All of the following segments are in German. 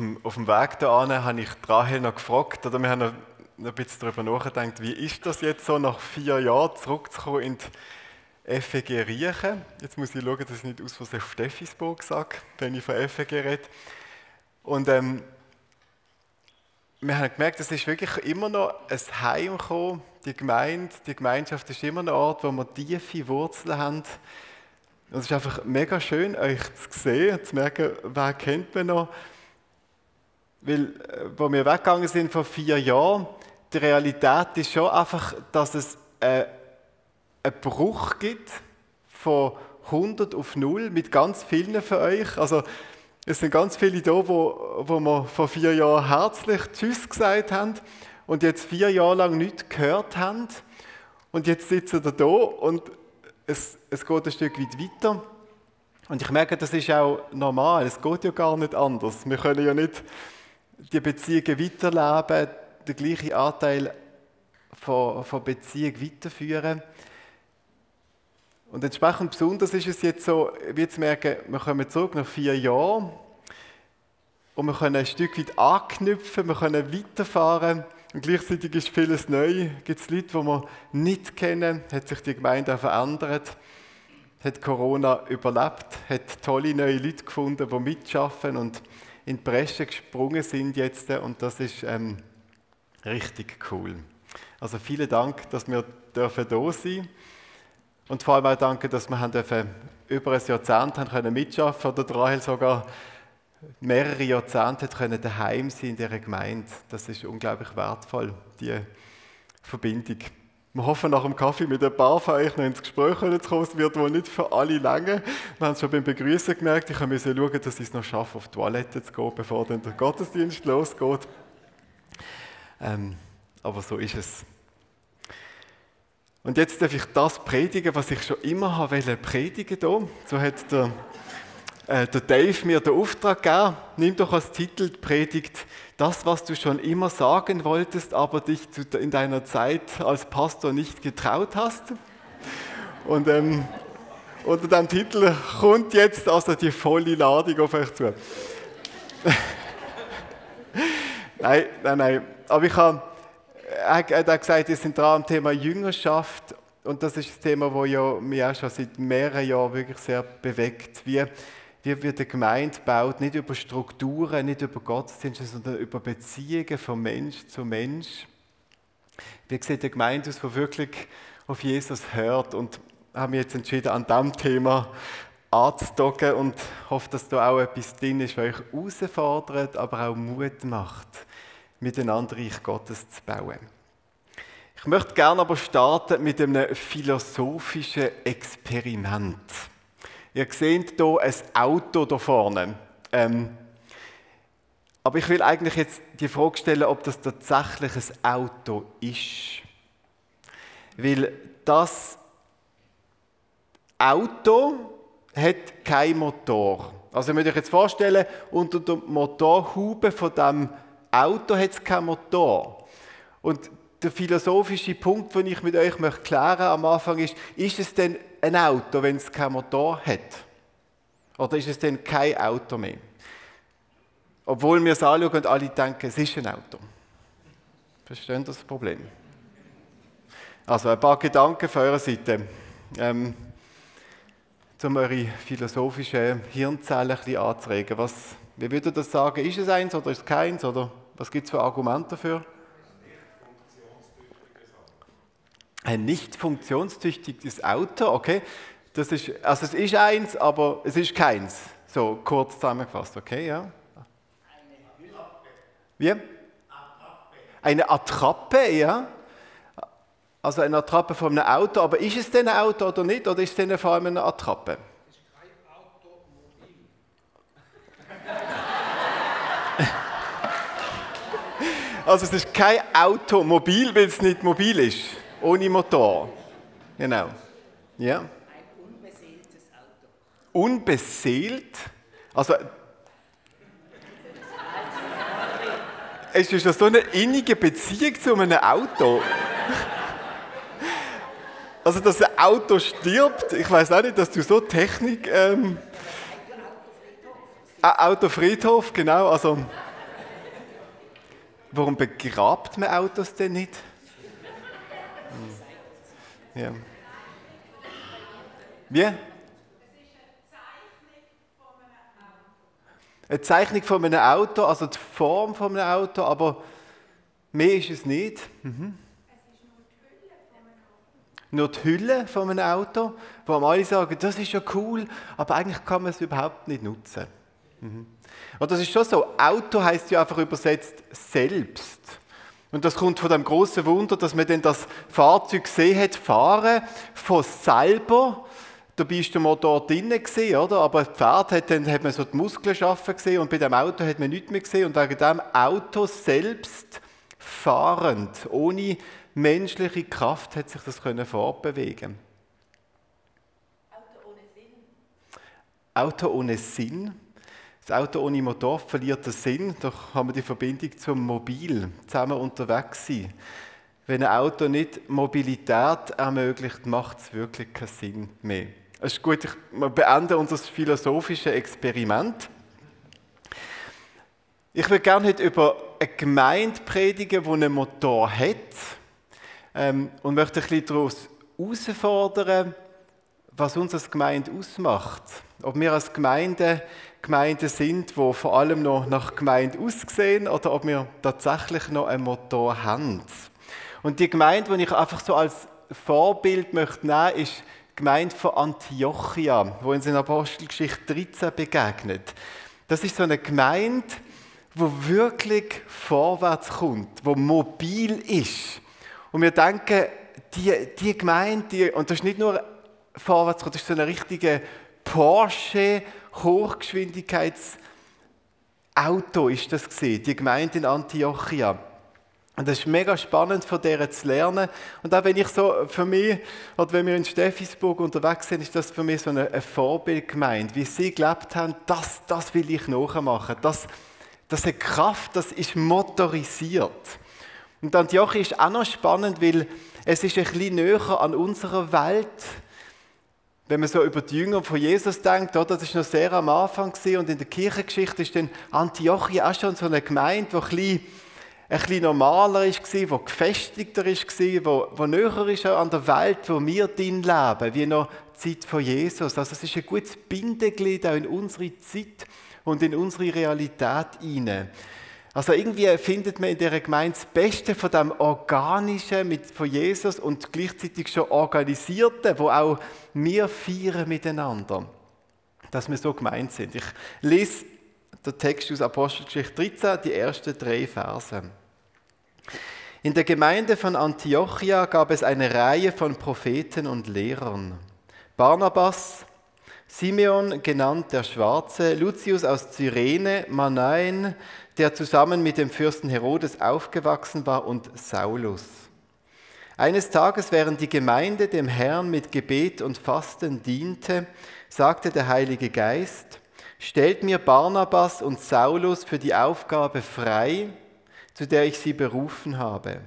dem, auf dem Weg hierhin habe ich Rahel noch gefragt, oder wir haben noch, ein bisschen darüber nachgedacht, wie ist das jetzt so, nach vier Jahren zurückzukommen in die FEG Riechen. Jetzt muss ich schauen, dass ich nicht aus Versehen Steffisburg sage, wenn ich von FEG rede. Und ähm, wir haben gemerkt, es ist wirklich immer noch ein Heim gekommen. Die Gemeinde, die Gemeinschaft ist immer ein Ort, wo wir tiefe Wurzeln haben. Und es ist einfach mega schön, euch zu sehen, zu merken, wer kennt man noch. Weil, äh, wo wir weggegangen sind vor vier Jahren, die Realität ist schon einfach, dass es äh, einen Bruch gibt von 100 auf 0 mit ganz vielen von euch. Also, es sind ganz viele da, wo, wo wir vor vier Jahren herzlich Tschüss gesagt haben und jetzt vier Jahre lang nichts gehört haben. Und jetzt sitzen wir da und es, es geht ein Stück weit weiter. Und ich merke, das ist auch normal. Es geht ja gar nicht anders. Wir können ja nicht die Beziehungen weiterleben, den gleichen Anteil von, von Beziehung weiterführen. Und entsprechend besonders ist es jetzt so, wie zu merken, wir kommen zurück nach vier Jahren und wir können ein Stück weit anknüpfen, wir können weiterfahren. Und gleichzeitig ist vieles neu. Gibt es Leute, die wir nicht kennen, hat sich die Gemeinde auch verändert, hat Corona überlebt, hat tolle neue Leute gefunden, die mitschaffen und in die Bresche gesprungen sind jetzt und das ist ähm, richtig cool. Also vielen Dank, dass wir dürfen da sein und vor allem auch danke, dass wir haben dürfen, über ein Jahrzehnt haben können mitschaffen oder Rahel sogar mehrere Jahrzehnte können daheim sein in dieser Gemeinde. Das ist unglaublich wertvoll, die Verbindung. Wir hoffen, nach dem Kaffee mit ein paar von euch noch ins Gespräch zu kommen. Es wird wohl nicht für alle lange. Wir haben es schon beim Begrüßen gemerkt. Ich musste schauen, dass ich es noch schaffe, auf die Toilette zu gehen, bevor dann der Gottesdienst losgeht. Ähm, aber so ist es. Und jetzt darf ich das predigen, was ich schon immer habe predigen wollte. So hat der, äh, der Dave mir den Auftrag gegeben. Nimm doch als Titel die Predigt das, was du schon immer sagen wolltest, aber dich in deiner Zeit als Pastor nicht getraut hast. Und ähm, unter dem Titel kommt jetzt also die volle Ladung auf euch zu. nein, nein, nein. Aber ich habe, er hat gesagt, wir sind dran am Thema Jüngerschaft. Und das ist das Thema, das ja mich auch schon seit mehreren Jahren wirklich sehr bewegt. Wie wie wird eine Gemeinde baut, nicht über Strukturen, nicht über Gottesdienste, sondern über Beziehungen von Mensch zu Mensch. Wie sieht eine Gemeinde aus, die wirklich auf Jesus hört? Und haben wir jetzt entschieden, an diesem Thema anzudocken und hoffe, dass da auch etwas drin ist, was euch herausfordert, aber auch Mut macht, miteinander Reich Gottes zu bauen. Ich möchte gerne aber starten mit einem philosophischen Experiment. Ihr seht hier ein Auto da vorne. Ähm, aber ich will eigentlich jetzt die Frage stellen, ob das tatsächlich ein Auto ist. Weil das Auto hat keinen Motor. Also, ihr müsst euch jetzt vorstellen, unter der Motorhaube von dem Auto hat es keinen Motor. Und der philosophische Punkt, den ich mit euch möchte klären am Anfang ist, ist es denn ein Auto, wenn es keinen Motor hat? Oder ist es denn kein Auto mehr? Obwohl wir es anschauen und alle denken, es ist ein Auto. Verstehen das Problem? Also ein paar Gedanken von eurer Seite, ähm, um eure philosophischen Hirnzellen ein bisschen anzuregen. Was, wie würdet ihr das sagen? Ist es eins oder ist es keins? Oder was gibt es für Argumente dafür? Ein nicht funktionstüchtiges Auto, okay? Das ist, also es ist eins, aber es ist keins. So kurz zusammengefasst, okay, ja? Wie? Eine Attrappe, ja? Also eine Attrappe von einem Auto, aber ist es denn ein Auto oder nicht? Oder ist es denn vor allem eine Attrappe? Es ist kein Automobil. also es ist kein Automobil, weil es nicht mobil ist. Ohne Motor. Genau. Ja. Ein unbeseeltes Auto. Unbeseelt? Also. Es ist ja so eine innige Beziehung zu einem Auto. Also, dass ein Auto stirbt, ich weiß auch nicht, dass du so Technik. Ähm Autofriedhof, genau. Also, warum begrabt man Autos denn nicht? Ja. Wie? Eine Zeichnung von einem Auto, also die Form von einem Auto, aber mehr ist es nicht. Mhm. Nur die Hülle von einem Auto, wo alle sagen, das ist ja cool, aber eigentlich kann man es überhaupt nicht nutzen. Mhm. Und das ist schon so, Auto heißt ja einfach übersetzt selbst. Und das kommt von dem großen Wunder, dass man dann das Fahrzeug gesehen hat, fahren von selber da bist du mal dort drinnen gesehen, oder? Aber das Pferd hat, dann hat man so die Muskeln schaffen gesehen und bei dem Auto hat man nichts mehr gesehen und wegen dem Auto selbst fahrend, ohne menschliche Kraft, hat sich das können fortbewegen. Auto ohne Sinn. Auto ohne Sinn. Das Auto ohne Motor verliert den Sinn. Da haben wir die Verbindung zum Mobil, zusammen unterwegs sein. Wenn ein Auto nicht Mobilität ermöglicht, macht es wirklich keinen Sinn mehr. Es ist gut, wir beenden unser philosophisches Experiment. Ich würde gerne heute über eine Gemeinde predigen, die einen Motor hat ähm, und möchte ein bisschen daraus herausfordern, was uns als Gemeinde ausmacht. Ob wir als Gemeinde Gemeinden sind, die vor allem noch nach Gemeinde aussehen oder ob wir tatsächlich noch einen Motor haben. Und die Gemeinde, die ich einfach so als Vorbild möchte nehmen, ist Gemeinde von Antiochia, wo uns in Apostelgeschichte 13 begegnet. Das ist so eine Gemeinde, wo wirklich vorwärts kommt, wo mobil ist. Und wir denken, die, die Gemeinde, die, und das ist nicht nur vorwärts kommt, das ist so eine richtige Porsche Hochgeschwindigkeitsauto ist das gesehen, die Gemeinde in Antiochia. Und das ist mega spannend von der zu lernen. Und auch wenn ich so für mich, oder wenn wir in Steffisburg unterwegs sind, ist das für mich so eine, eine Vorbildgemeinde. Wie sie gelebt haben, das, das will ich nachmachen. Das, das hat Kraft, das ist motorisiert. Und Antiochia ist auch noch spannend, weil es ist ein bisschen näher an unserer Welt. Wenn man so über die Jünger von Jesus denkt, oder, das ist noch sehr am Anfang gewesen, und in der Kirchengeschichte ist dann Antiochia auch schon so eine Gemeinde, die ein bisschen ein bisschen normaler war, wo gefestigter war, wo, wo näher ist an der Welt, wo wir drin leben, wie noch die Zeit von Jesus. Also es ist ein gutes Bindeglied auch in unsere Zeit und in unsere Realität hinein. Also irgendwie findet man in dieser Gemeinde das Beste von dem Organischen mit, von Jesus und gleichzeitig schon Organisierten, wo auch wir feiern miteinander, dass wir so gemeint sind. Ich lese den Text aus Apostelgeschichte 13, die ersten drei Verse. In der Gemeinde von Antiochia gab es eine Reihe von Propheten und Lehrern. Barnabas, Simeon, genannt der Schwarze, Lucius aus Cyrene, Manaen, der zusammen mit dem Fürsten Herodes aufgewachsen war, und Saulus. Eines Tages, während die Gemeinde dem Herrn mit Gebet und Fasten diente, sagte der Heilige Geist, stellt mir Barnabas und Saulus für die Aufgabe frei, zu der ich sie berufen habe.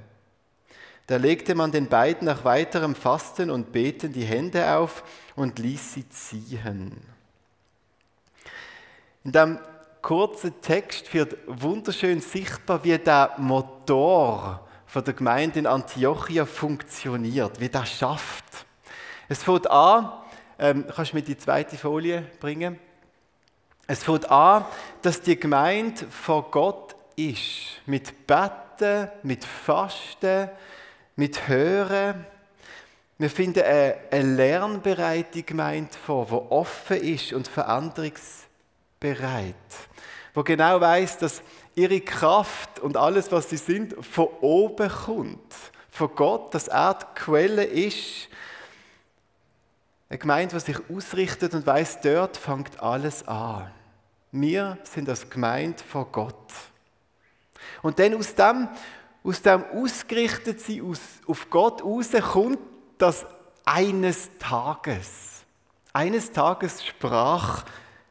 Da legte man den beiden nach weiterem Fasten und Beten die Hände auf und ließ sie ziehen. In dem kurzen Text wird wunderschön sichtbar, wie der Motor von der Gemeinde in Antiochia funktioniert, wie das schafft. Es fängt an, ähm, kannst du mir die zweite Folie bringen? Es fängt an, dass die Gemeinde vor Gott ist. Mit Betten, mit Fasten, mit Hören. Wir finden eine, eine lernbereite Gemeinde vor, die offen ist und veränderungsbereit. Wo genau weiß, dass ihre Kraft und alles, was sie sind, von oben kommt. Von Gott, dass er die Quelle ist. Eine Gemeinde, die sich ausrichtet und weiß, dort fängt alles an. Wir sind als Gemeinde vor Gott. Und dann aus dem, aus dem ausgerichtet sie aus, auf Gott raus, kommt das eines Tages. Eines Tages sprach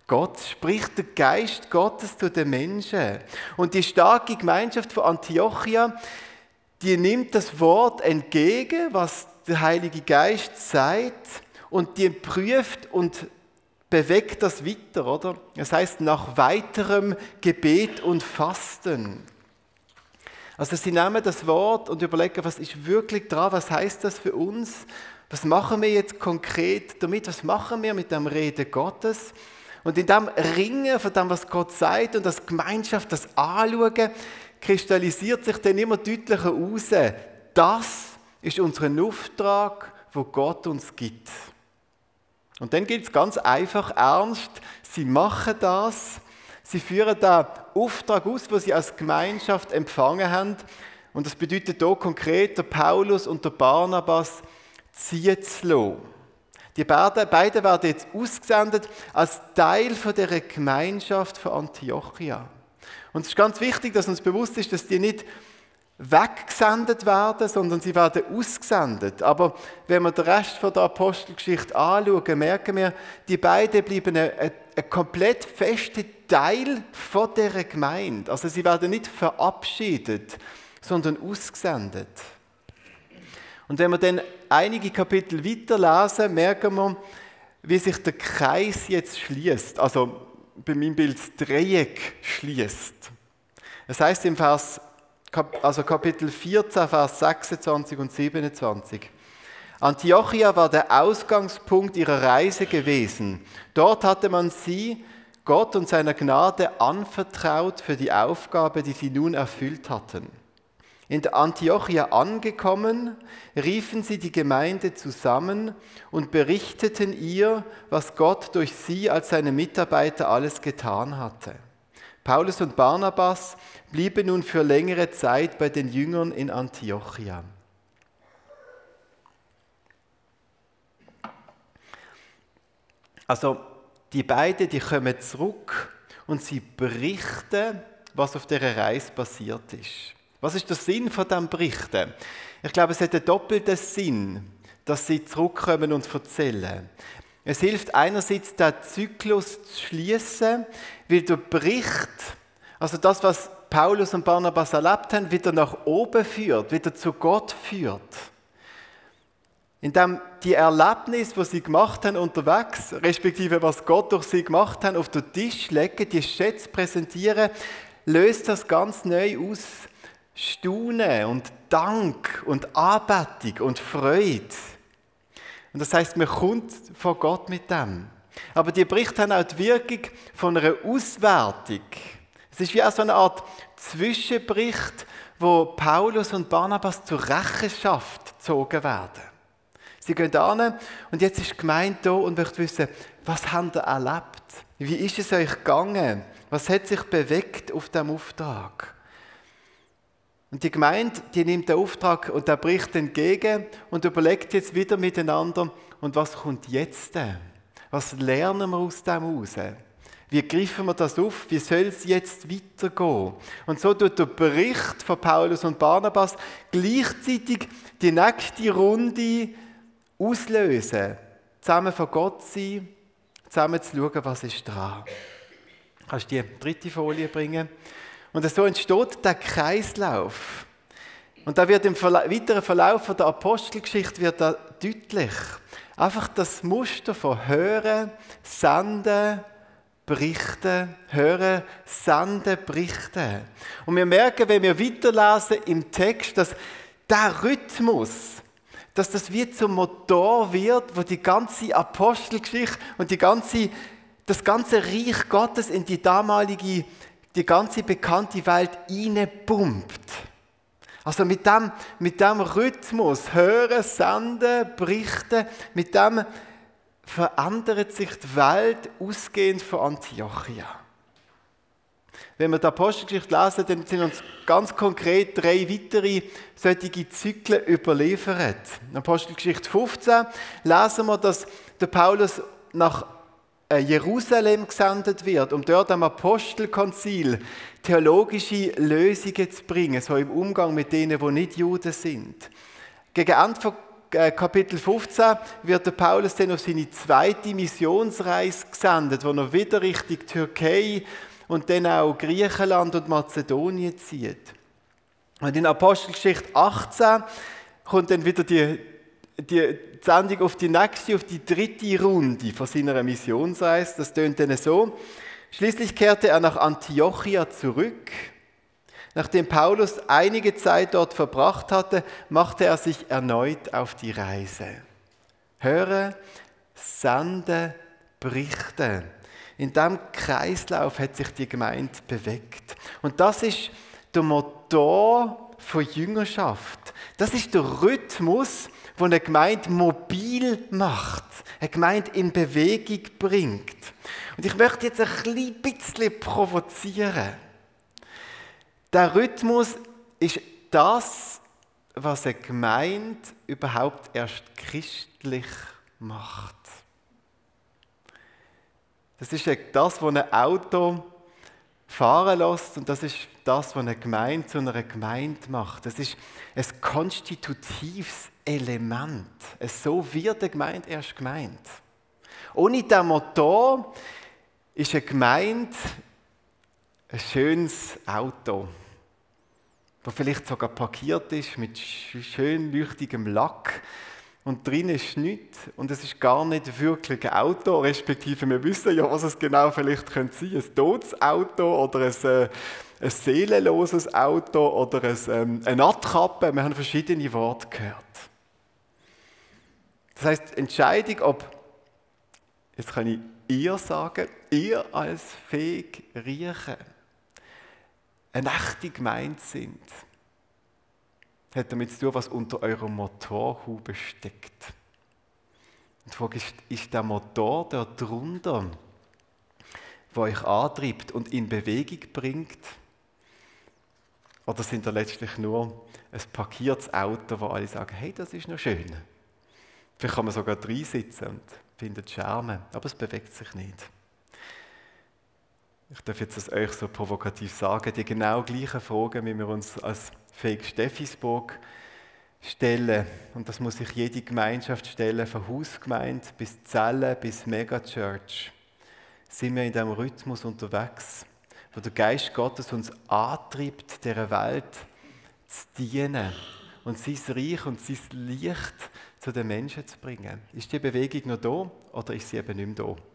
Gott, spricht der Geist Gottes zu den Menschen. Und die starke Gemeinschaft von Antiochia, die nimmt das Wort entgegen, was der Heilige Geist sagt, und die prüft und bewegt das weiter, oder? Es heißt nach weiterem Gebet und Fasten. Also sie nehmen das Wort und überlegen, was ist wirklich dran, was heißt das für uns? Was machen wir jetzt konkret damit? Was machen wir mit dem Reden Gottes? Und in dem Ringen von dem, was Gott sagt und das Gemeinschaft, das Anschauen, kristallisiert sich dann immer deutlicher heraus. Das ist unser Auftrag, wo Gott uns gibt. Und dann geht es ganz einfach ernst. Sie machen das. Sie führen den Auftrag aus, wo sie als Gemeinschaft empfangen haben. Und das bedeutet hier konkret, der Paulus und der Barnabas ziehen zu lassen. Die beiden werden jetzt ausgesendet als Teil von der Gemeinschaft von Antiochia. Und es ist ganz wichtig, dass uns bewusst ist, dass die nicht weggesendet werden, sondern sie werden ausgesendet. Aber wenn wir den Rest von der Apostelgeschichte anschauen, merken wir, die beiden bleiben ein, ein, ein komplett fester Teil von der Gemeinde. Also sie werden nicht verabschiedet, sondern ausgesendet. Und wenn wir dann einige Kapitel weiterlesen, merken wir, wie sich der Kreis jetzt schließt. Also bei meinem Bild das Dreieck schließt. Es heißt im Vers also Kapitel 14, Vers 26 und 27. Antiochia war der Ausgangspunkt ihrer Reise gewesen. Dort hatte man sie Gott und seiner Gnade anvertraut für die Aufgabe, die sie nun erfüllt hatten. In Antiochia angekommen, riefen sie die Gemeinde zusammen und berichteten ihr, was Gott durch sie als seine Mitarbeiter alles getan hatte. Paulus und Barnabas blieben nun für längere Zeit bei den Jüngern in Antiochia. Also die beiden, die kommen zurück und sie berichten, was auf der Reise passiert ist. Was ist der Sinn von dem Berichten? Ich glaube, es hat einen doppelten Sinn, dass sie zurückkommen und erzählen. Es hilft einerseits, den Zyklus zu schließen, weil der Bericht, also das, was Paulus und Barnabas erlebt haben, wieder nach oben führt, wieder zu Gott führt. Indem die Erlebnisse, die sie gemacht haben unterwegs, respektive was Gott durch sie gemacht hat, auf den Tisch legen, die Schätze präsentieren, löst das ganz neu aus. Staunen und Dank und Anbetung und Freude. Und das heißt, man kommt vor Gott mit dem. Aber die Berichte haben auch die Wirkung von einer Auswertung. Es ist wie auch so eine Art Zwischenbericht, wo Paulus und Barnabas zur Rechenschaft gezogen werden. Sie gehen an und jetzt ist die Gemeinde da und möchte wissen, was habt ihr erlebt? Wie ist es euch gegangen? Was hat sich bewegt auf dem Auftrag? Und die Gemeinde, die nimmt den Auftrag und den Bericht entgegen und überlegt jetzt wieder miteinander, und was kommt jetzt denn? Was lernen wir aus dem heraus? Wie greifen wir das auf? Wie soll es jetzt weitergehen? Und so tut der Bericht von Paulus und Barnabas gleichzeitig die nächste Runde auslösen. Zusammen von Gott sein, zusammen zu schauen, was ist dran. Kannst du die dritte Folie bringen? Und so entsteht der Kreislauf. Und da wird im weiteren Verlauf der Apostelgeschichte wird da deutlich. Einfach das Muster von Hören, Senden, Berichten, Hören, Senden, Berichten. Und wir merken, wenn wir weiterlesen im Text, dass der Rhythmus, dass das wie zum Motor wird, wo die ganze Apostelgeschichte und die ganze, das ganze Reich Gottes in die damalige die ganze bekannte Welt reinpumpt. Also mit dem, mit dem Rhythmus, hören, senden, berichten, mit dem verändert sich die Welt ausgehend von Antiochia. Wenn wir die Apostelgeschichte lesen, dann sind uns ganz konkret drei weitere solche Zyklen überliefert. In Apostelgeschichte 15 lesen wir, dass der Paulus nach Jerusalem gesendet wird, um dort am Apostelkonzil theologische Lösungen zu bringen, so im Umgang mit denen, die nicht Juden sind. Gegen Ende von äh, Kapitel 15 wird der Paulus dann auf seine zweite Missionsreise gesendet, wo er wieder Richtung Türkei und dann auch Griechenland und Mazedonien zieht. Und in Apostelgeschichte 18 kommt dann wieder die die Sendung auf die nächste, auf die dritte Runde von seiner Missionsreise. Das tönt dann so. Schließlich kehrte er nach Antiochia zurück. Nachdem Paulus einige Zeit dort verbracht hatte, machte er sich erneut auf die Reise. Höre, sende, berichte. In diesem Kreislauf hat sich die Gemeinde bewegt. Und das ist der Motor von Jüngerschaft. Das ist der Rhythmus, wo eine Gemeinde mobil macht, eine Gemeinde in Bewegung bringt. Und ich möchte jetzt ein bisschen provozieren. Der Rhythmus ist das, was eine Gemeinde überhaupt erst christlich macht. Das ist das, was ein Auto fahren lässt und das ist das, was eine Gemeinde zu einer Gemeinde macht. Das ist ein konstitutives Element. So wird eine Gemeinde erst gemeint. Ohne diesen Motor ist eine Gemeinde ein schönes Auto, das vielleicht sogar parkiert ist mit schön leuchtigem Lack und drin ist nichts. Und es ist gar nicht wirklich ein Auto, respektive wir wissen ja, was es genau vielleicht könnte sein, ein totes Auto oder ein, äh, ein seelenloses Auto oder ein, ähm, eine Attrappe, wir haben verschiedene Worte gehört. Das heißt, Entscheidung, ob, jetzt kann ich ihr sagen, ihr als fähig riechen, eine echte Gemeinde sind hat damit zu tun, was unter eurer Motorhaube steckt. Und Frage ist, ist der Motor der drunter, der euch antreibt und in Bewegung bringt? Oder sind da letztlich nur ein parkiertes Auto, wo alle sagen, hey, das ist noch schön. Vielleicht kann man sogar drin sitzen und findet Charme, aber es bewegt sich nicht. Ich darf jetzt das euch so provokativ sagen, die genau gleichen Fragen, wie wir uns als Fake Steffisburg stellen. Und das muss sich jede Gemeinschaft stellen, von Hausgemeinde bis Zelle bis Megachurch. Sind wir in diesem Rhythmus unterwegs, wo der Geist Gottes uns antreibt, dieser Welt zu dienen und sein Reich und sein Licht zu den Menschen zu bringen. Ist die Bewegung noch da oder ist sie eben nicht mehr da?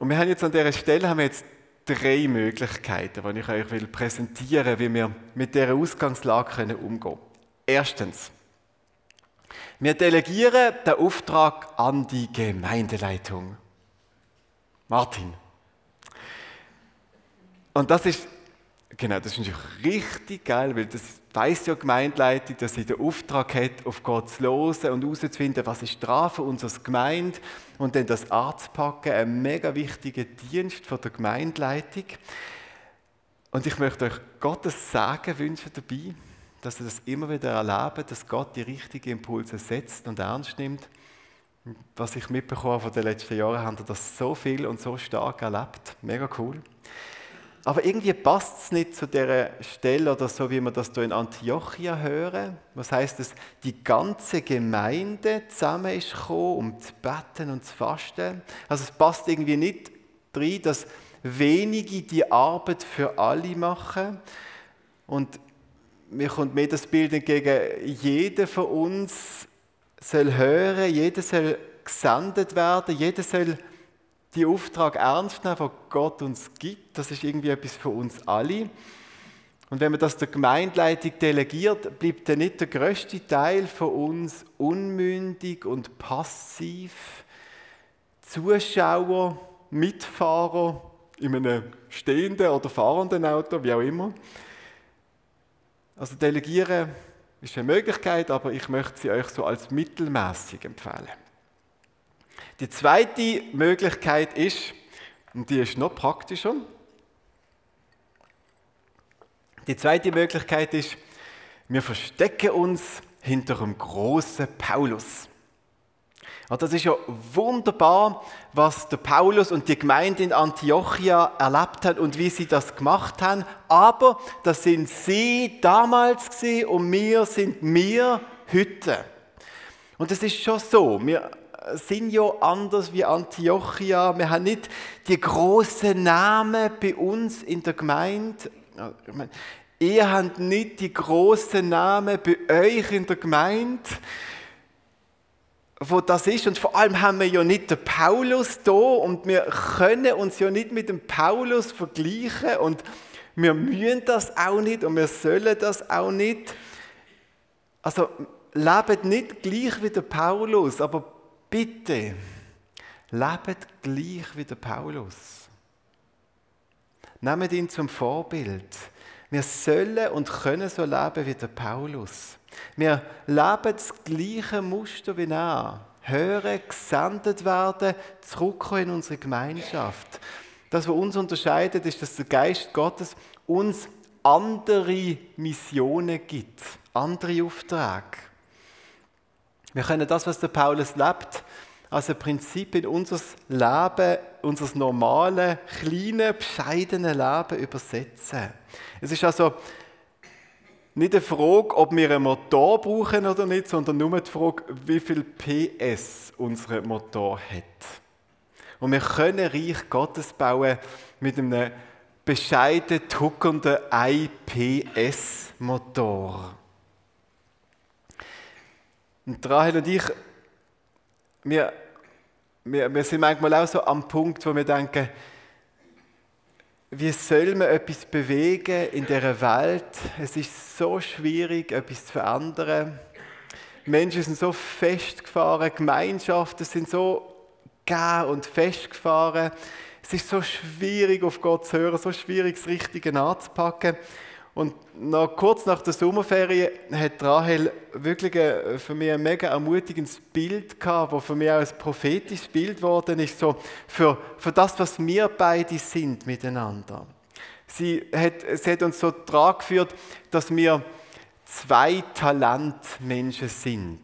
Und wir haben jetzt an dieser Stelle haben wir jetzt drei Möglichkeiten, die ich euch will präsentieren will, wie wir mit dieser Ausgangslage umgehen können. Erstens, wir delegieren den Auftrag an die Gemeindeleitung. Martin. Und das ist, genau, das ist natürlich richtig geil, weil das weiß ja die Gemeindeleitung, dass sie den Auftrag hat, auf Gott zu hören und herauszufinden, was ist dran für unsere Gemeinde und dann das anzupacken. Ein mega wichtiger Dienst von der Gemeindeleitung. Und ich möchte euch Gottes Sagen wünschen dabei, dass ihr das immer wieder erlebt, dass Gott die richtigen Impulse setzt und ernst nimmt. Was ich mitbekommen von den letzten Jahren, haben das so viel und so stark erlebt. Mega cool. Aber irgendwie passt es nicht zu der Stelle oder so, wie wir das hier in Antiochia hören. Was heißt dass die ganze Gemeinde zusammen ist gekommen, um zu beten und zu fasten. Also es passt irgendwie nicht rein, dass wenige die Arbeit für alle machen. Und mir kommt mir das Bild entgegen, jeder von uns soll hören, jeder soll gesendet werden, jeder soll die Auftrag ernst nehmen, den Gott uns gibt. Das ist irgendwie etwas für uns alle. Und wenn man das der Gemeindeleitung delegiert, bleibt dann nicht der größte Teil von uns unmündig und passiv. Zuschauer, Mitfahrer in einem stehenden oder fahrenden Auto, wie auch immer. Also delegieren ist eine Möglichkeit, aber ich möchte sie euch so als mittelmäßig empfehlen. Die zweite Möglichkeit ist, und die ist noch praktischer, die zweite Möglichkeit ist, wir verstecken uns hinter einem großen Paulus. Das ist ja wunderbar, was der Paulus und die Gemeinde in Antiochia erlebt haben und wie sie das gemacht haben. Aber das sind sie damals gewesen und wir sind wir heute. Und es ist schon so, wir sind ja anders wie Antiochia. Wir haben nicht die großen Namen bei uns in der Gemeinde. Ihr habt nicht die großen Namen bei euch in der Gemeinde, wo das ist. Und vor allem haben wir ja nicht den Paulus da und wir können uns ja nicht mit dem Paulus vergleichen und wir müssen das auch nicht und wir sollen das auch nicht. Also lebt nicht gleich wie der Paulus, aber bitte, lebt gleich wie der Paulus. Nehmt ihn zum Vorbild. Wir sollen und können so leben wie der Paulus. Wir leben das gleiche Muster wie er. Hören, gesendet werden, zurückkommen in unsere Gemeinschaft. Das, was uns unterscheidet, ist, dass der Geist Gottes uns andere Missionen gibt, andere Aufträge. Wir können das, was der Paulus lebt, als ein Prinzip in unser Leben, unser normale, kleine, bescheidene Leben übersetzen. Es ist also nicht eine Frage, ob wir einen Motor brauchen oder nicht, sondern nur die Frage, wie viel PS unser Motor hat. Und wir können Reich Gottes bauen mit einem bescheiden tuckernden IPS-Motor. Und Rahel und ich, wir, wir, wir sind manchmal auch so am Punkt, wo wir denken, wie soll man etwas bewegen in dieser Welt? Es ist so schwierig, etwas zu verändern. Menschen sind so festgefahren, Gemeinschaften sind so gar und festgefahren. Es ist so schwierig, auf Gott zu hören, so schwierig, das Richtige anzupacken. Und noch kurz nach der Sommerferien hat Rahel wirklich für mich ein mega ermutigendes Bild gehabt, das für mich auch ein prophetisches Bild geworden ist, so für, für das, was wir beide sind miteinander. Sie hat, sie hat uns so daran geführt, dass wir zwei Talentmenschen sind.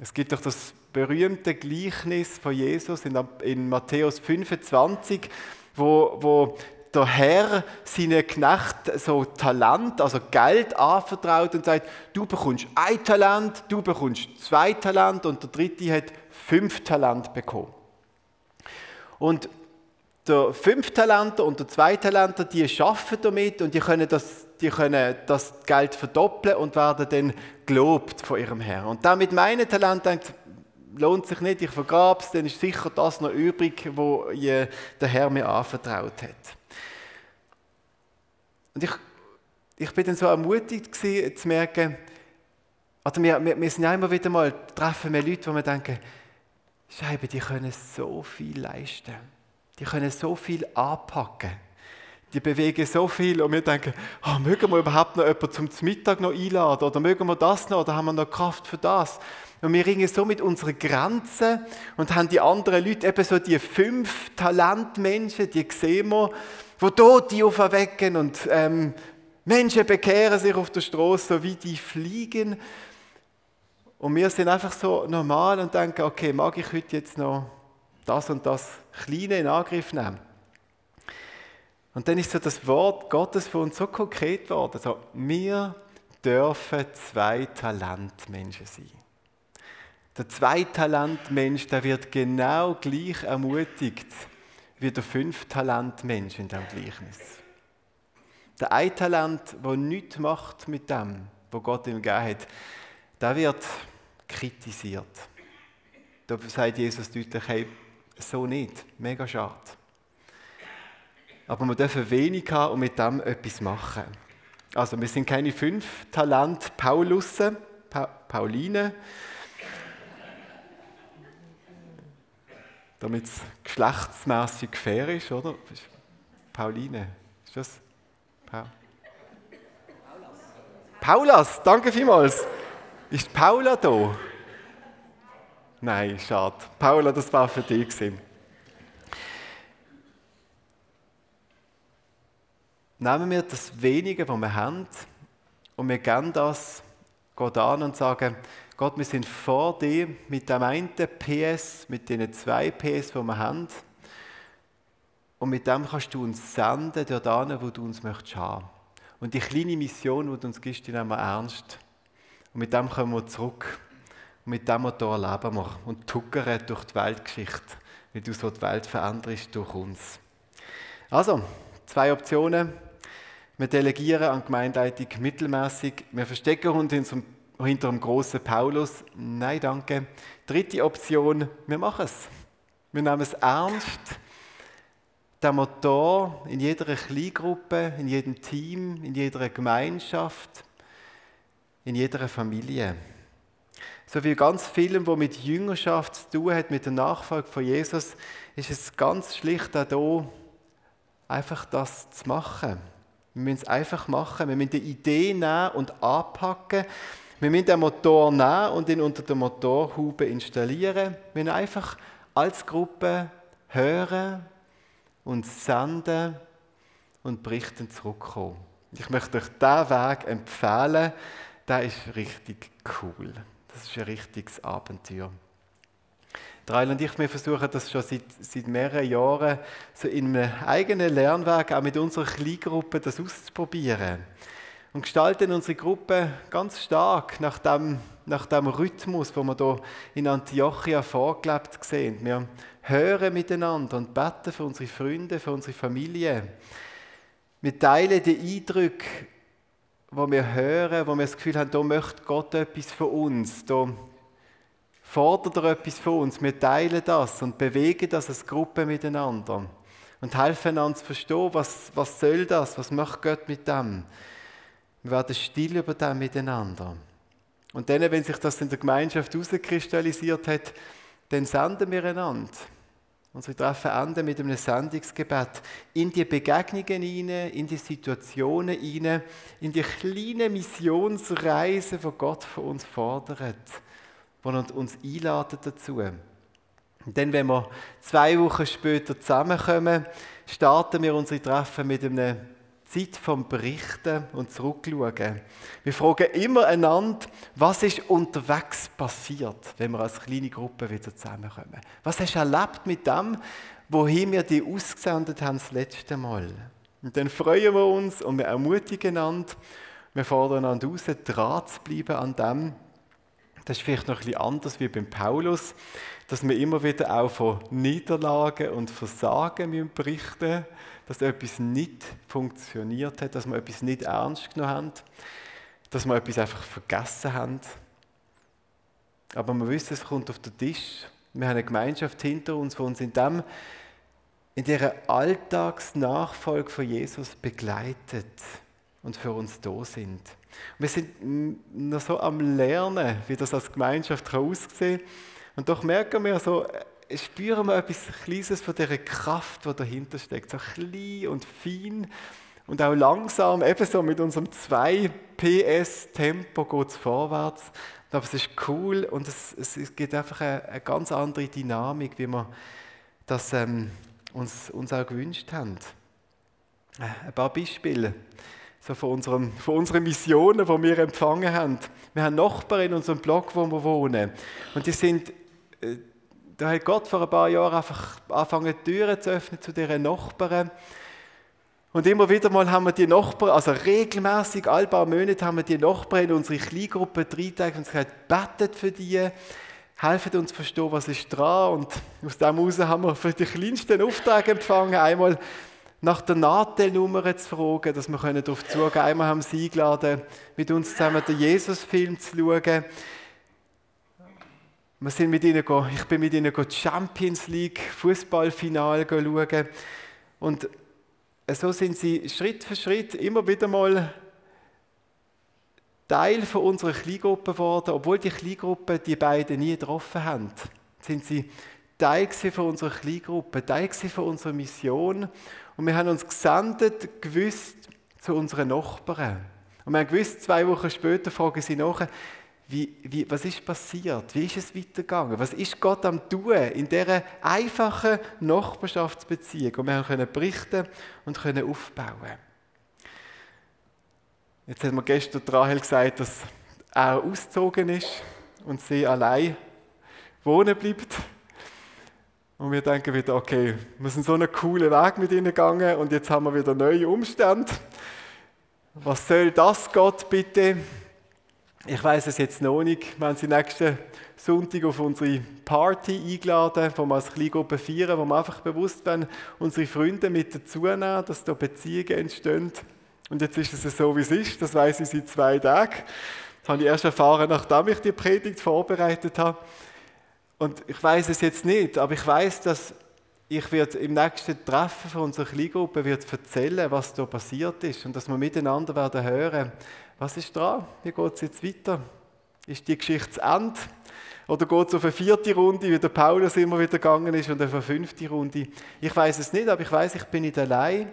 Es gibt doch das berühmte Gleichnis von Jesus in, in Matthäus 25, wo, wo der Herr seinen Knecht so Talent, also Geld anvertraut und sagt, du bekommst ein Talent, du bekommst zwei Talent und der dritte hat fünf Talent bekommen. Und der fünf Talenter und der zwei Talenter, die arbeiten damit und die können das, die können das Geld verdoppeln und werden dann gelobt von ihrem Herrn. Und damit meine Talent denkt, lohnt sich nicht, ich vergabe es, dann ist sicher das noch übrig, wo der Herr mir anvertraut hat. Und ich, ich bin dann so ermutigt gewesen, zu merken, also wir, wir, wir sind ja immer wieder mal, treffen wir Leute, wo wir denken, Scheibe, die können so viel leisten. Die können so viel anpacken. Die bewegen so viel und wir denken, oh, mögen wir überhaupt noch jemanden zum Mittag noch einladen oder mögen wir das noch oder haben wir noch Kraft für das? Und wir ringen so mit unseren Grenzen und haben die anderen Leute, eben so die fünf Talentmenschen, die sehen wir, wo Tote auferwecken und ähm, Menschen bekehren sich auf der Straße, so wie die fliegen. Und wir sind einfach so normal und denken, okay, mag ich heute jetzt noch das und das Kleine in Angriff nehmen? Und dann ist so das Wort Gottes für uns so konkret geworden. So, wir dürfen zwei Talentmenschen sein. Der zwei Talentmensch, der wird genau gleich ermutigt wie der fünf Talent Mensch in dem Gleichnis. Der ein Talent, der nichts macht mit dem, was Gott ihm gegeben hat, der wird kritisiert. Da sagt Jesus deutlich, hey, so nicht, mega schade. Aber wir dürfen wenig haben und mit dem etwas machen. Also wir sind keine fünf Talent Paulusse, pa Pauline, damit es geschlechtsmässig fair ist, oder? Pauline, ist das? Pa Paulas. Paulas, danke vielmals. Ist Paula da? Nein, schade. Paula, das war für dich. Gewesen. Nehmen wir das Wenige, was wir haben, und wir geben das Gott an und sagen, Gott, wir sind vor dir mit dem einen PS, mit den zwei PS, die wir haben. Und mit dem kannst du uns senden, dorthin, wo du uns möchtest haben. Und die kleine Mission, die du uns gibst, die nehmen wir ernst. Und mit dem kommen wir zurück. Und mit dem Motor leben wir und tuckern durch die Weltgeschichte, wie du so die Welt veränderst durch uns. Also, zwei Optionen. Wir delegieren an die Gemeindeleitung mittelmäßig. Wir verstecken uns hinter dem großen Paulus. Nein, danke. Dritte Option, wir machen es. Wir nehmen es ernst. Der Motor in jeder Kleingruppe, in jedem Team, in jeder Gemeinschaft, in jeder Familie. So wie ganz vielem, was mit Jüngerschaft zu tun hat, mit der Nachfolge von Jesus, ist es ganz schlicht auch hier, einfach das zu machen. Wir müssen es einfach machen. Wir müssen die Idee nehmen und anpacken. Wir müssen den Motor nehmen und ihn unter der Motorhaube installieren. Wir müssen einfach als Gruppe hören und senden und berichten zurückkommen. Ich möchte euch diesen Weg empfehlen. Der ist richtig cool. Das ist ein richtiges Abenteuer. Rail und ich, wir versuchen das schon seit, seit mehreren Jahren so in einem eigenen Lernweg, auch mit unserer Kleingruppe, das auszuprobieren. Und gestalten unsere Gruppe ganz stark nach dem, nach dem Rhythmus, den wir hier in Antiochia vorgelebt sehen. Wir hören miteinander und beten für unsere Freunde, für unsere Familie. Wir teilen die Eindrücke, wo wir hören, wo wir das Gefühl haben, da möchte Gott etwas von uns. Da fordert er etwas von uns. Wir teilen das und bewegen das als Gruppe miteinander. Und helfen einander zu verstehen, was, was soll das, was macht Gott mit dem. Wir werden still über dem miteinander. Und dann, wenn sich das in der Gemeinschaft herauskristallisiert hat, dann senden wir einander. Unsere Treffen enden mit einem Sendungsgebet in die Begegnungen hinein, in die Situationen hinein, in die kleinen Missionsreisen, die Gott von uns fordert er uns einladet dazu. Und dann, wenn wir zwei Wochen später zusammenkommen, starten wir unsere Treffen mit einer Zeit vom Berichten und Zurückschauen. Wir fragen immer einander, was ist unterwegs passiert, wenn wir als kleine Gruppe wieder zusammenkommen. Was hast du erlebt mit dem, wohin wir dich ausgesendet haben das letzte Mal? Und dann freuen wir uns und wir ermutigen einander, wir fordern einander aus, dran zu bleiben an dem, das ist vielleicht noch ein bisschen anders wie beim Paulus, dass wir immer wieder auch von Niederlagen und Versagen berichten dass etwas nicht funktioniert hat, dass wir etwas nicht ernst genommen haben, dass wir etwas einfach vergessen haben. Aber wir wissen, es kommt auf den Tisch. Wir haben eine Gemeinschaft hinter uns, die uns in, dem, in dieser Alltagsnachfolge von Jesus begleitet und für uns da sind. Wir sind noch so am Lernen, wie das als Gemeinschaft aussehen kann. Und doch merken wir so, äh, spüren wir etwas Kleines von dieser Kraft, die dahinter steckt. So klein und fein und auch langsam, ebenso mit unserem 2 PS Tempo geht es vorwärts. Aber es ist cool und es, es gibt einfach eine, eine ganz andere Dynamik, wie wir das ähm, uns, uns auch gewünscht haben. Äh, ein paar Beispiele so von, unserem, von unseren Missionen, die wir empfangen haben. Wir haben Nachbarn in unserem Block, wo wir wohnen. Und die sind, da hat Gott vor ein paar Jahren einfach angefangen, Türen zu öffnen zu diesen Nachbarn. Und immer wieder mal haben wir die Nachbarn, also regelmäßig, alle paar Monate haben wir die Nachbarn in unsere Kleingruppe reingetragen und gesagt, betet für die, helfen uns verstehen, was ist dran. Und aus dem heraus haben wir für die kleinsten Aufträge empfangen. Einmal nach der Nahtennummer zu fragen, dass wir darauf zugehen können. Einmal haben sie eingeladen, mit uns zusammen den Jesus-Film zu schauen. Wir sind mit ihnen, ich bin mit ihnen Champions League Fußballfinale schauen. Und so sind sie Schritt für Schritt immer wieder mal Teil von unserer Kleingruppe geworden, obwohl die Kleingruppe die beiden nie getroffen haben. Sind sie Teil von unserer Kleingruppe, Teil von unserer Mission und wir haben uns gesendet, gewusst, zu unseren Nachbarn. Und wir haben gewusst, zwei Wochen später fragen sie nachher, wie, wie, was ist passiert? Wie ist es weitergegangen? Was ist Gott am tun in dieser einfachen Nachbarschaftsbeziehung? Und wir können berichten und können aufbauen. Jetzt hat mir gestern Rahel gesagt, dass er ausgezogen ist und sie allein wohnen bleibt. Und wir denken wieder, okay, wir sind so einen coolen Weg mit ihnen gegangen und jetzt haben wir wieder neue Umstände. Was soll das, Gott, bitte? Ich weiß es jetzt noch nicht. Haben sie nächsten Sonntag auf unsere Party eingeladen, wo wir als Kleingruppe feiern, wo wir einfach bewusst werden, unsere Freunde mit dazu nehmen, dass da Beziehungen entstehen. Und jetzt ist es so, wie es ist. Das weiß ich seit zwei Tagen. Das habe ich erst erfahren, nachdem ich die Predigt vorbereitet habe. Und ich weiß es jetzt nicht, aber ich weiß, dass ich wird im nächsten Treffen von unserer Kleingruppe wird erzählen, was da passiert ist und dass wir miteinander werden hören, was ist dran, wie geht es jetzt weiter? Ist die Geschichte zu Ende? Oder geht es auf eine vierte Runde, wie der Paulus immer wieder gegangen ist, und auf eine fünfte Runde? Ich weiß es nicht, aber ich weiß, ich bin nicht allein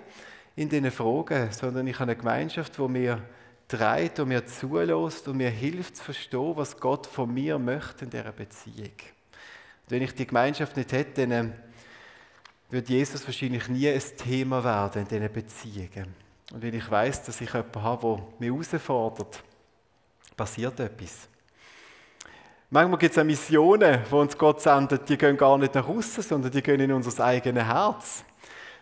in diesen Fragen, sondern ich habe eine Gemeinschaft, wo mir treibt und mir zulässt und mir hilft zu verstehen, was Gott von mir möchte in dieser Beziehung. Und wenn ich die Gemeinschaft nicht hätte, dann wird Jesus wahrscheinlich nie ein Thema werden in diesen Beziehungen. Und wenn ich weiß, dass ich jemanden habe, der mich herausfordert, passiert etwas. Manchmal gibt es auch Missionen, wo uns Gott sendet, die gehen gar nicht nach außen, sondern die gehen in unser eigenes Herz.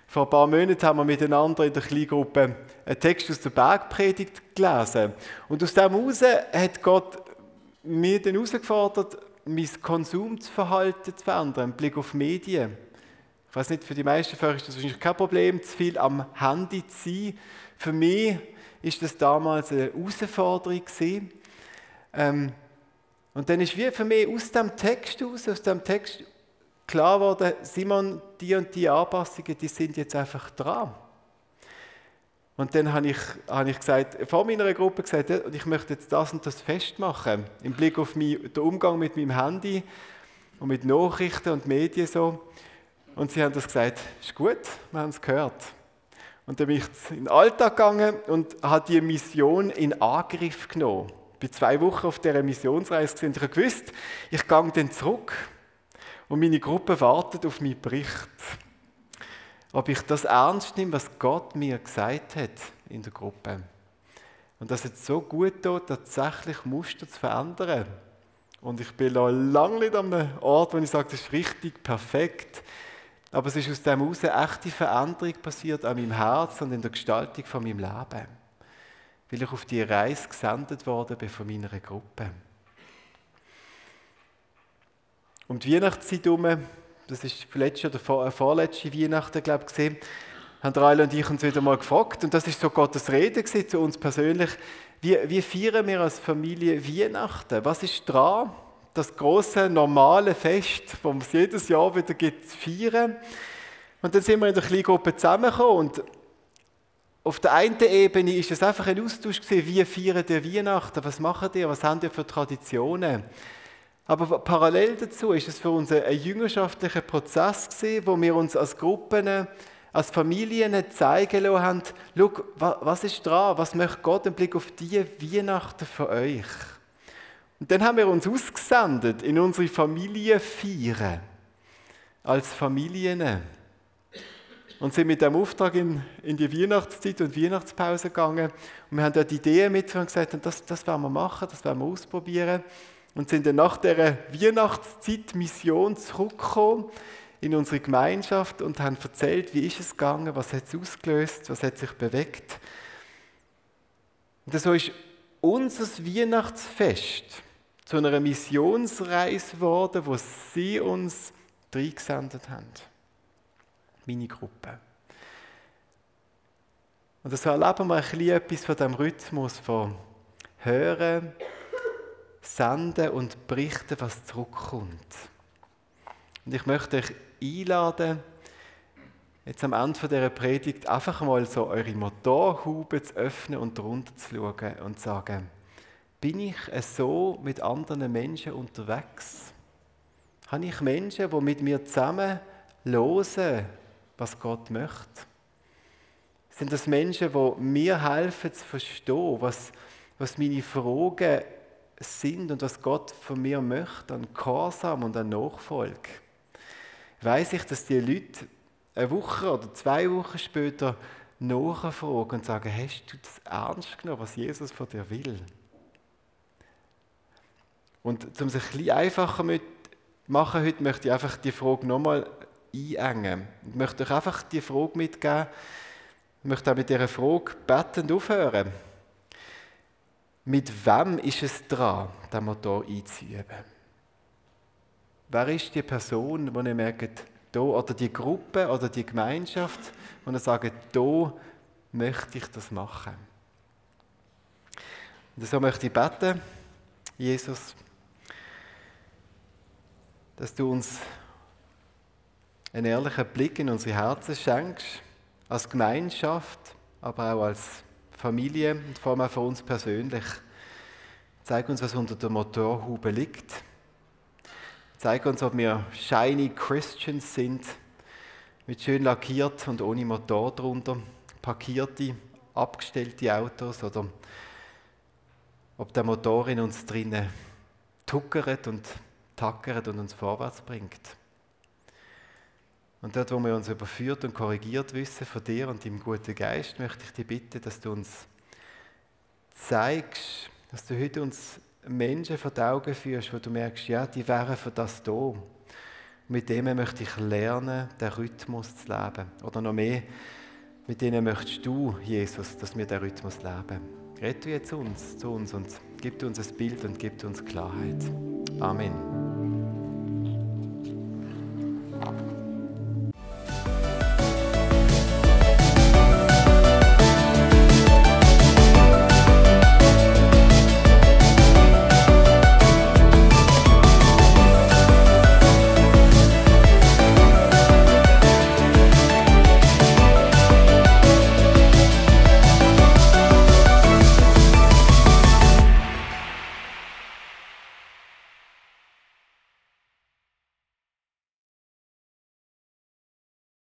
Vor ein paar Monaten haben wir miteinander in der Kleingruppe einen Text aus der Bergpredigt gelesen. Und aus dem heraus hat Gott mir dann herausgefordert, mein Konsumverhalten zu verändern, im Blick auf Medien. Ich weiß nicht, für die meisten von euch ist das wahrscheinlich kein Problem, zu viel am Handy zu sein. Für mich ist das damals eine Herausforderung Ähm, und dann ist wie für mich aus dem Text aus, aus dem Text klar geworden, Simon, die und die Anpassungen, die sind jetzt einfach dran. Und dann habe ich, habe ich gesagt, vor meiner Gruppe gesagt, ich möchte jetzt das und das festmachen, im Blick auf mein, den Umgang mit meinem Handy und mit Nachrichten und Medien so. Und sie haben das gesagt, ist gut, wir haben es gehört. Und dann bin ich in den Alltag gegangen und habe die Mission in Angriff genommen bin zwei Wochen auf dieser Missionsreise und ich habe gewusst, ich gehe dann zurück und meine Gruppe wartet auf meinen Bericht. Ob ich das ernst nehme, was Gott mir gesagt hat in der Gruppe. Und das hat so gut tut, tatsächlich Muster zu verändern. Und ich bin noch lange nicht an einem Ort, wo ich sage, das ist richtig, perfekt. Aber es ist aus dem heraus eine echte Veränderung passiert an meinem Herz und in der Gestaltung von meinem Leben weil ich auf die Reise gesendet worden bin von meiner Gruppe. Um die Weihnachtszeit herum, das ist letzte oder vorletzte Weihnachten, glaube ich, haben Raila und ich uns wieder mal gefragt, und das ist so Gottes Rede zu uns persönlich, wie, wie feiern wir als Familie Weihnachten? Was ist dran, das große normale Fest, das es jedes Jahr wieder gibt, zu feiern? Und dann sind wir in der Kleingruppe zusammengekommen und auf der einen Ebene ist es einfach ein Austausch gewesen, wie feiern ihr Weihnachten, was macht ihr, was habt ihr für Traditionen. Aber parallel dazu ist es für uns ein jüngerschaftlicher Prozess gewesen, wo wir uns als Gruppen, als Familien zeigen lassen haben, schau, was ist dran, was möchte Gott im Blick auf diese Weihnachten für euch. Und dann haben wir uns ausgesendet, in unsere Familie feiern, als Familien und sind mit dem Auftrag in, in die Weihnachtszeit und Weihnachtspause gegangen. Und wir haben dort Ideen mit und gesagt, das, das werden wir machen, das werden wir ausprobieren. Und sind dann nach dieser Weihnachtszeit-Mission zurückgekommen in unsere Gemeinschaft und haben erzählt, wie ist es gegangen, was hat es ausgelöst, was hat sich bewegt. Und so ist unser Weihnachtsfest zu einer Missionsreise geworden, wo sie uns reingesendet haben meine Gruppe. Und so erleben wir ein bisschen etwas von dem Rhythmus von Hören, Senden und Berichten, was zurückkommt. Und ich möchte euch einladen, jetzt am Ende dieser Predigt einfach mal so eure Motorhaube zu öffnen und drunter zu schauen und zu sagen, bin ich so mit anderen Menschen unterwegs? Habe ich Menschen, die mit mir zusammen hören, was Gott möchte? Sind das Menschen, die mir helfen zu verstehen, was, was meine Fragen sind und was Gott von mir möchte an Gehorsam und an Nachfolge? Weiß ich, dass die Leute eine Woche oder zwei Wochen später nachfragen und sagen, hast du das ernst genommen, was Jesus von dir will? Und um es ein bisschen einfacher zu machen, heute möchte ich einfach die Frage nochmal einengen. Ich möchte euch einfach die Frage mitgeben, ich möchte auch mit dieser Frage bettend aufhören. Mit wem ist es dran, den Motor einzuüben? Wer ist die Person, wo ihr merkt, da, oder die Gruppe oder die Gemeinschaft, wo ihr sagt, da möchte ich das machen. Und so möchte ich beten, Jesus, dass du uns einen ehrlichen Blick in unsere Herzen schenkst, als Gemeinschaft, aber auch als Familie und vor allem auch für uns persönlich. Zeig uns, was unter der Motorhaube liegt. Zeig uns, ob wir shiny Christians sind, mit schön lackiert und ohne Motor drunter, parkierte, abgestellte Autos oder ob der Motor in uns drinnen tuckert und tackert und uns vorwärts bringt. Und dort, wo wir uns überführt und korrigiert wissen von dir und deinem guten Geist, möchte ich dich bitten, dass du uns zeigst, dass du heute uns Menschen vor die Augen führst, wo du merkst, ja, die wären für das da. Mit denen möchte ich lernen, den Rhythmus zu leben. Oder noch mehr, mit denen möchtest du, Jesus, dass wir den Rhythmus leben. Rette jetzt uns, zu uns und gib uns ein Bild und gib uns Klarheit. Amen.